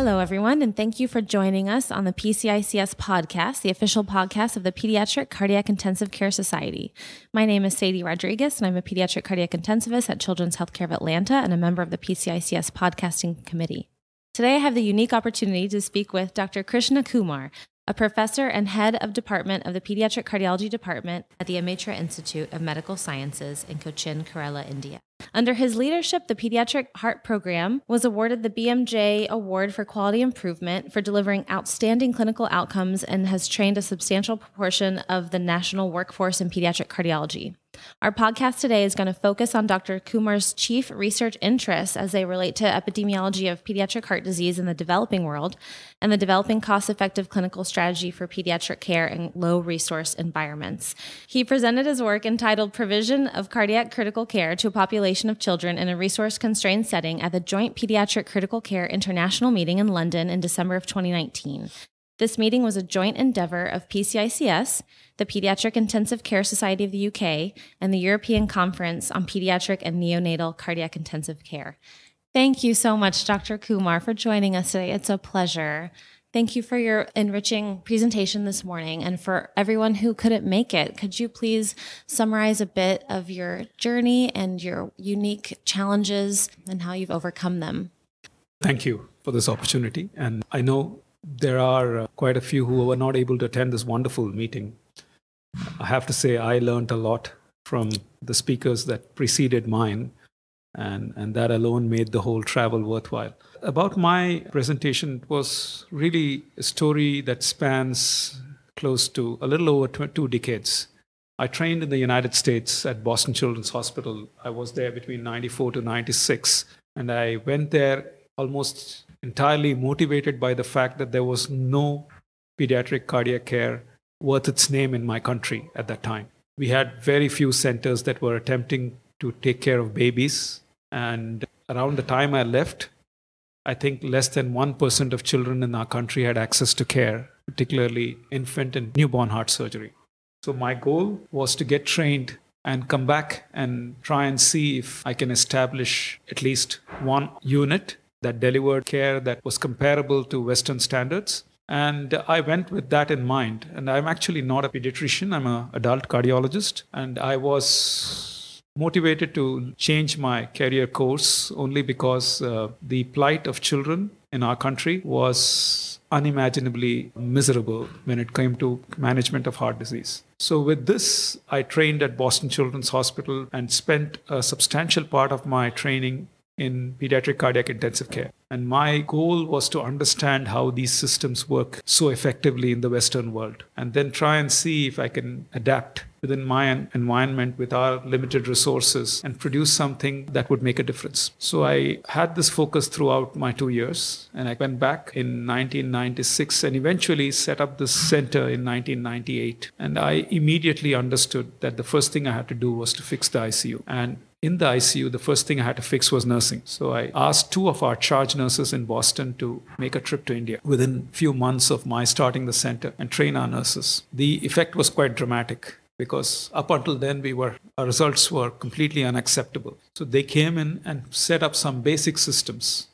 Hello, everyone, and thank you for joining us on the PCICS podcast, the official podcast of the Pediatric Cardiac Intensive Care Society. My name is Sadie Rodriguez, and I'm a pediatric cardiac intensivist at Children's Healthcare of Atlanta and a member of the PCICS podcasting committee. Today, I have the unique opportunity to speak with Dr. Krishna Kumar, a professor and head of department of the Pediatric Cardiology Department at the Amrita Institute of Medical Sciences in Cochin, Kerala, India. Under his leadership, the Pediatric Heart Program was awarded the BMJ Award for Quality Improvement for delivering outstanding clinical outcomes and has trained a substantial proportion of the national workforce in pediatric cardiology. Our podcast today is going to focus on Dr. Kumar's chief research interests as they relate to epidemiology of pediatric heart disease in the developing world and the developing cost effective clinical strategy for pediatric care in low resource environments. He presented his work entitled Provision of Cardiac Critical Care to a Population of Children in a Resource Constrained Setting at the Joint Pediatric Critical Care International Meeting in London in December of 2019. This meeting was a joint endeavor of PCICS, the Pediatric Intensive Care Society of the UK, and the European Conference on Pediatric and Neonatal Cardiac Intensive Care. Thank you so much, Dr. Kumar, for joining us today. It's a pleasure. Thank you for your enriching presentation this morning. And for everyone who couldn't make it, could you please summarize a bit of your journey and your unique challenges and how you've overcome them? Thank you for this opportunity. And I know there are uh, quite a few who were not able to attend this wonderful meeting. I have to say, I learned a lot from the speakers that preceded mine, and, and that alone made the whole travel worthwhile. About my presentation, was really a story that spans close to a little over two decades. I trained in the United States at Boston Children's Hospital. I was there between 94 to 96, and I went there almost entirely motivated by the fact that there was no pediatric cardiac care worth its name in my country at that time. We had very few centers that were attempting to take care of babies. And around the time I left, I think less than 1% of children in our country had access to care, particularly infant and newborn heart surgery. So my goal was to get trained and come back and try and see if I can establish at least one unit that delivered care that was comparable to Western standards. And I went with that in mind. And I'm actually not a pediatrician, I'm an adult cardiologist. And I was motivated to change my career course only because uh, the plight of children in our country was unimaginably miserable when it came to management of heart disease. So, with this, I trained at Boston Children's Hospital and spent a substantial part of my training in pediatric cardiac intensive care. And my goal was to understand how these systems work so effectively in the Western world and then try and see if I can adapt within my environment with our limited resources and produce something that would make a difference. So I had this focus throughout my two years and I went back in 1996 and eventually set up this center in 1998. And I immediately understood that the first thing I had to do was to fix the ICU. And in the ICU, the first thing I had to fix was nursing. So I asked two of our charge nurses in Boston to make a trip to India within a few months of my starting the center and train our nurses. The effect was quite dramatic because up until then we were our results were completely unacceptable. So they came in and set up some basic systems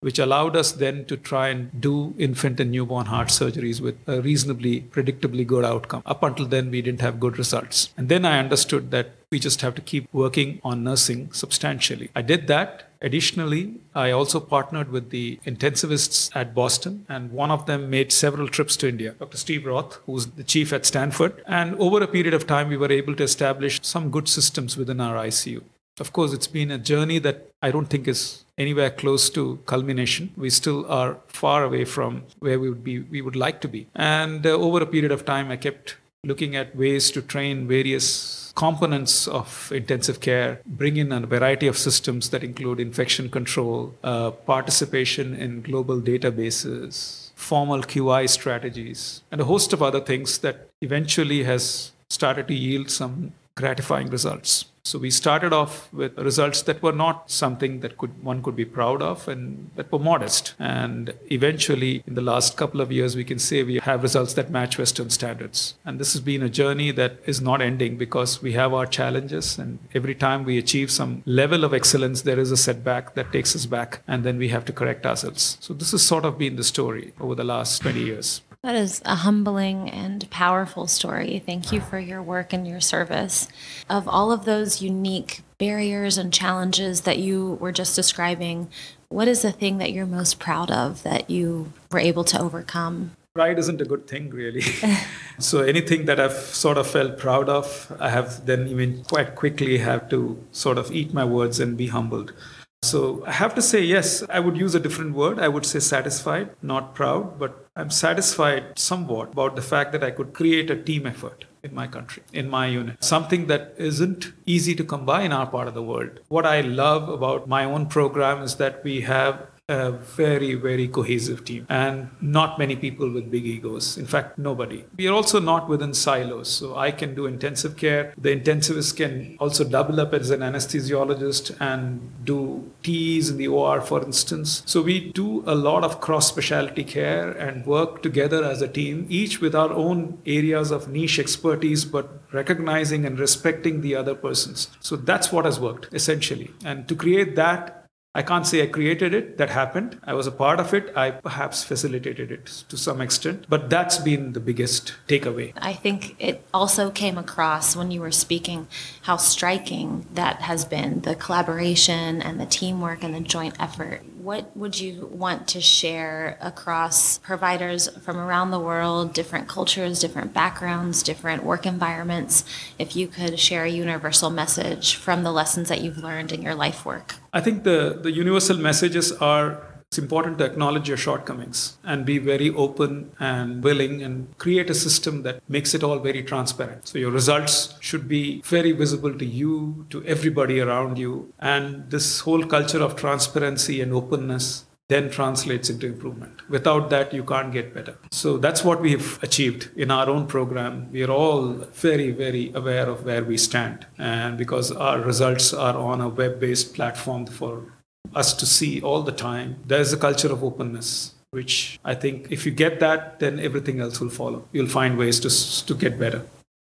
which allowed us then to try and do infant and newborn heart surgeries with a reasonably predictably good outcome. Up until then, we didn't have good results. And then I understood that we just have to keep working on nursing substantially. I did that. Additionally, I also partnered with the intensivists at Boston, and one of them made several trips to India. Dr. Steve Roth, who's the chief at Stanford. And over a period of time, we were able to establish some good systems within our ICU. Of course, it's been a journey that I don't think is anywhere close to culmination. We still are far away from where we would be we would like to be. And uh, over a period of time I kept looking at ways to train various components of intensive care, bring in a variety of systems that include infection control, uh, participation in global databases, formal QI strategies, and a host of other things that eventually has started to yield some gratifying results. So we started off with results that were not something that could one could be proud of and that were modest. And eventually, in the last couple of years, we can say we have results that match Western standards. And this has been a journey that is not ending because we have our challenges. And every time we achieve some level of excellence, there is a setback that takes us back, and then we have to correct ourselves. So this has sort of been the story over the last 20 years. That is a humbling and powerful story. Thank you for your work and your service. Of all of those unique barriers and challenges that you were just describing, what is the thing that you're most proud of that you were able to overcome? Pride isn't a good thing, really. so anything that I've sort of felt proud of, I have then even quite quickly have to sort of eat my words and be humbled. So I have to say, yes, I would use a different word. I would say satisfied, not proud, but I'm satisfied somewhat about the fact that I could create a team effort in my country, in my unit. Something that isn't easy to come by in our part of the world. What I love about my own program is that we have a very, very cohesive team and not many people with big egos. In fact, nobody. We are also not within silos. So I can do intensive care. The intensivist can also double up as an anesthesiologist and do TEEs in the OR, for instance. So we do a lot of cross specialty care and work together as a team, each with our own areas of niche expertise, but recognizing and respecting the other persons. So that's what has worked essentially. And to create that I can't say I created it, that happened. I was a part of it. I perhaps facilitated it to some extent, but that's been the biggest takeaway. I think it also came across when you were speaking how striking that has been the collaboration and the teamwork and the joint effort. What would you want to share across providers from around the world, different cultures, different backgrounds, different work environments, if you could share a universal message from the lessons that you've learned in your life work? I think the, the universal messages are it's important to acknowledge your shortcomings and be very open and willing and create a system that makes it all very transparent. So your results should be very visible to you, to everybody around you. And this whole culture of transparency and openness then translates into improvement. Without that, you can't get better. So that's what we've achieved in our own program. We are all very, very aware of where we stand. And because our results are on a web based platform for us to see all the time. There's a culture of openness, which I think if you get that, then everything else will follow. You'll find ways to, to get better.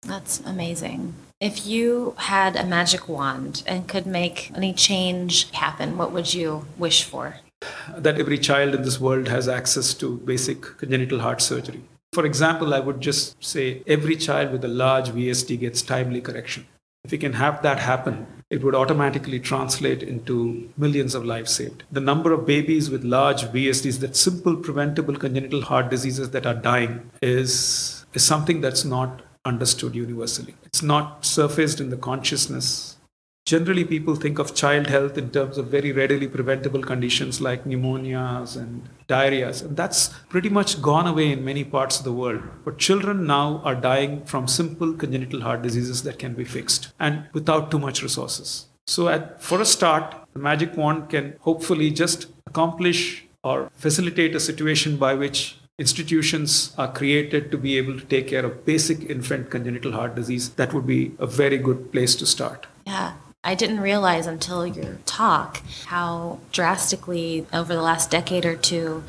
That's amazing. If you had a magic wand and could make any change happen, what would you wish for? That every child in this world has access to basic congenital heart surgery. For example, I would just say every child with a large VSD gets timely correction. If we can have that happen, it would automatically translate into millions of lives saved. The number of babies with large VSDs, that simple preventable congenital heart diseases that are dying, is, is something that's not understood universally. It's not surfaced in the consciousness Generally, people think of child health in terms of very readily preventable conditions like pneumonias and diarrheas, and that's pretty much gone away in many parts of the world. But children now are dying from simple congenital heart diseases that can be fixed and without too much resources. So, at, for a start, the magic wand can hopefully just accomplish or facilitate a situation by which institutions are created to be able to take care of basic infant congenital heart disease. That would be a very good place to start. Yeah. I didn't realize until your talk how drastically over the last decade or two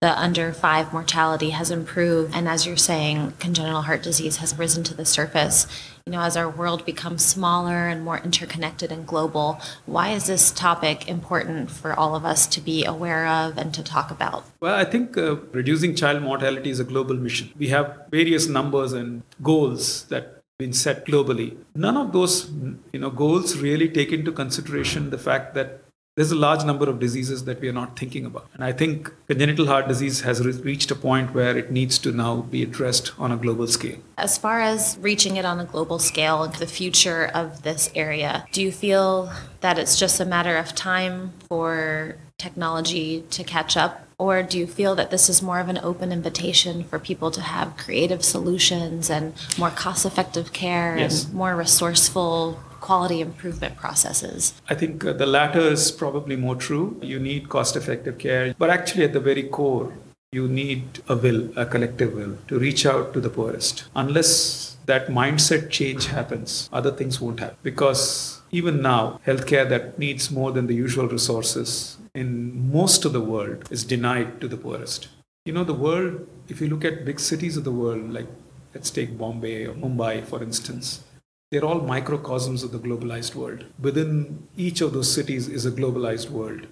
the under five mortality has improved. And as you're saying, congenital heart disease has risen to the surface. You know, as our world becomes smaller and more interconnected and global, why is this topic important for all of us to be aware of and to talk about? Well, I think uh, reducing child mortality is a global mission. We have various numbers and goals that been set globally. None of those you know, goals really take into consideration the fact that there's a large number of diseases that we are not thinking about. And I think congenital heart disease has re- reached a point where it needs to now be addressed on a global scale. As far as reaching it on a global scale the future of this area, do you feel that it's just a matter of time for technology to catch up or do you feel that this is more of an open invitation for people to have creative solutions and more cost effective care yes. and more resourceful quality improvement processes? I think uh, the latter is probably more true. You need cost effective care, but actually, at the very core, you need a will, a collective will, to reach out to the poorest. Unless that mindset change happens, other things won't happen. Because even now, healthcare that needs more than the usual resources in most of the world is denied to the poorest. You know, the world, if you look at big cities of the world, like let's take Bombay or Mumbai, for instance, they're all microcosms of the globalized world. Within each of those cities is a globalized world.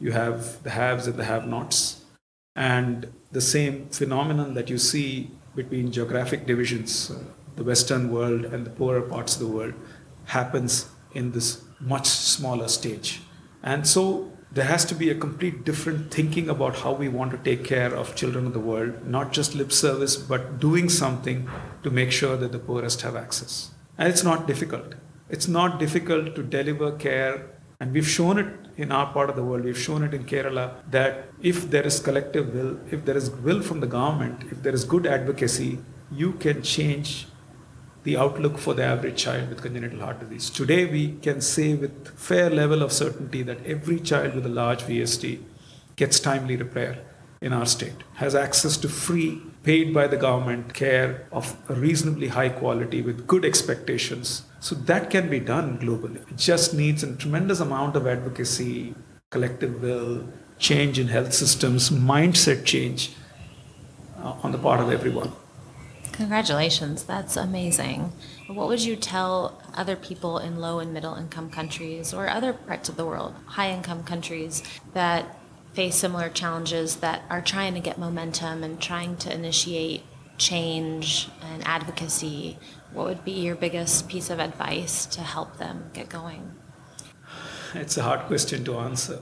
You have the haves and the have nots. And the same phenomenon that you see between geographic divisions, uh, the Western world and the poorer parts of the world, happens in this much smaller stage. And so there has to be a complete different thinking about how we want to take care of children of the world, not just lip service, but doing something to make sure that the poorest have access. And it's not difficult. It's not difficult to deliver care. And we've shown it in our part of the world, we've shown it in Kerala that if there is collective will, if there is will from the government, if there is good advocacy, you can change the outlook for the average child with congenital heart disease. Today, we can say with fair level of certainty that every child with a large VSD gets timely repair in our state, has access to free, paid by the government care of a reasonably high quality with good expectations. So that can be done globally. It just needs a tremendous amount of advocacy, collective will, change in health systems, mindset change uh, on the part of everyone. Congratulations, that's amazing. What would you tell other people in low and middle income countries or other parts of the world, high income countries, that face similar challenges that are trying to get momentum and trying to initiate change and advocacy? What would be your biggest piece of advice to help them get going? It's a hard question to answer.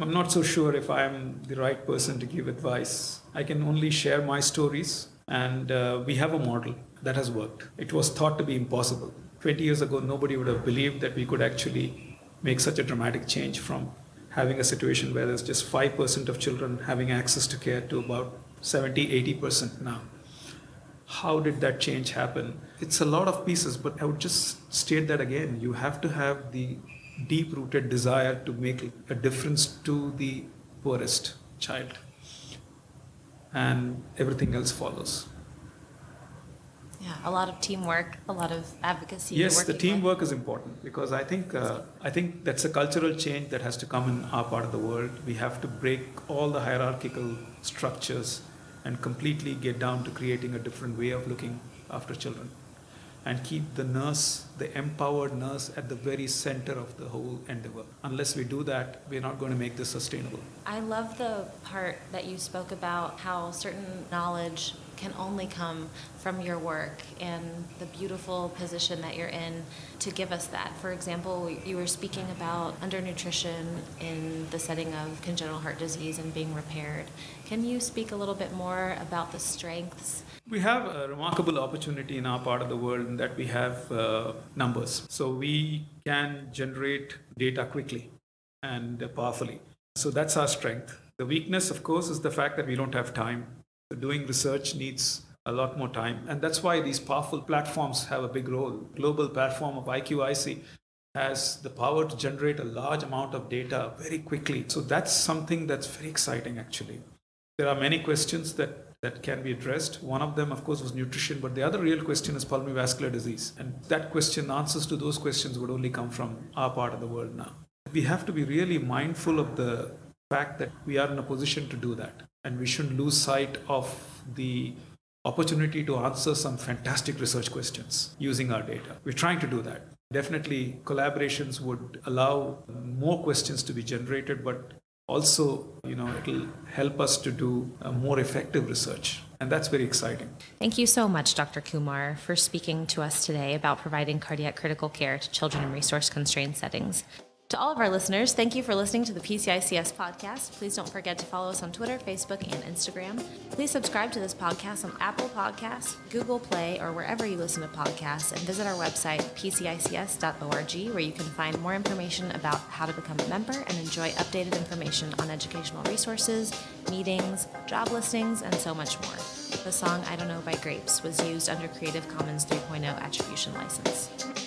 I'm not so sure if I'm the right person to give advice. I can only share my stories and uh, we have a model that has worked. It was thought to be impossible. 20 years ago, nobody would have believed that we could actually make such a dramatic change from having a situation where there's just 5% of children having access to care to about 70, 80% now. How did that change happen? It's a lot of pieces, but I would just state that again. You have to have the deep rooted desire to make a difference to the poorest child and everything else follows. Yeah, a lot of teamwork, a lot of advocacy. Yes, the teamwork with. is important because I think uh, I think that's a cultural change that has to come in our part of the world. We have to break all the hierarchical structures and completely get down to creating a different way of looking after children and keep the nurse, the empowered nurse, at the very center of the whole endeavor. Unless we do that, we're not going to make this sustainable. I love the part that you spoke about how certain knowledge can only come from your work and the beautiful position that you're in to give us that. For example, you were speaking about undernutrition in the setting of congenital heart disease and being repaired. Can you speak a little bit more about the strengths? We have a remarkable opportunity in our part of the world in that we have uh, numbers. So we can generate data quickly and powerfully. So that's our strength. The weakness, of course, is the fact that we don't have time. Doing research needs a lot more time. And that's why these powerful platforms have a big role. Global platform of IQIC has the power to generate a large amount of data very quickly. So that's something that's very exciting, actually. There are many questions that that can be addressed. One of them, of course, was nutrition, but the other real question is pulmonary vascular disease. And that question, answers to those questions would only come from our part of the world now. We have to be really mindful of the fact that we are in a position to do that. And we shouldn't lose sight of the opportunity to answer some fantastic research questions using our data. We're trying to do that. Definitely, collaborations would allow more questions to be generated, but also, you know, it'll help us to do uh, more effective research. And that's very exciting. Thank you so much, Dr. Kumar, for speaking to us today about providing cardiac critical care to children in resource constrained settings. To all of our listeners, thank you for listening to the PCICS podcast. Please don't forget to follow us on Twitter, Facebook, and Instagram. Please subscribe to this podcast on Apple Podcasts, Google Play, or wherever you listen to podcasts, and visit our website, pcics.org, where you can find more information about how to become a member and enjoy updated information on educational resources, meetings, job listings, and so much more. The song I Don't Know by Grapes was used under Creative Commons 3.0 Attribution License.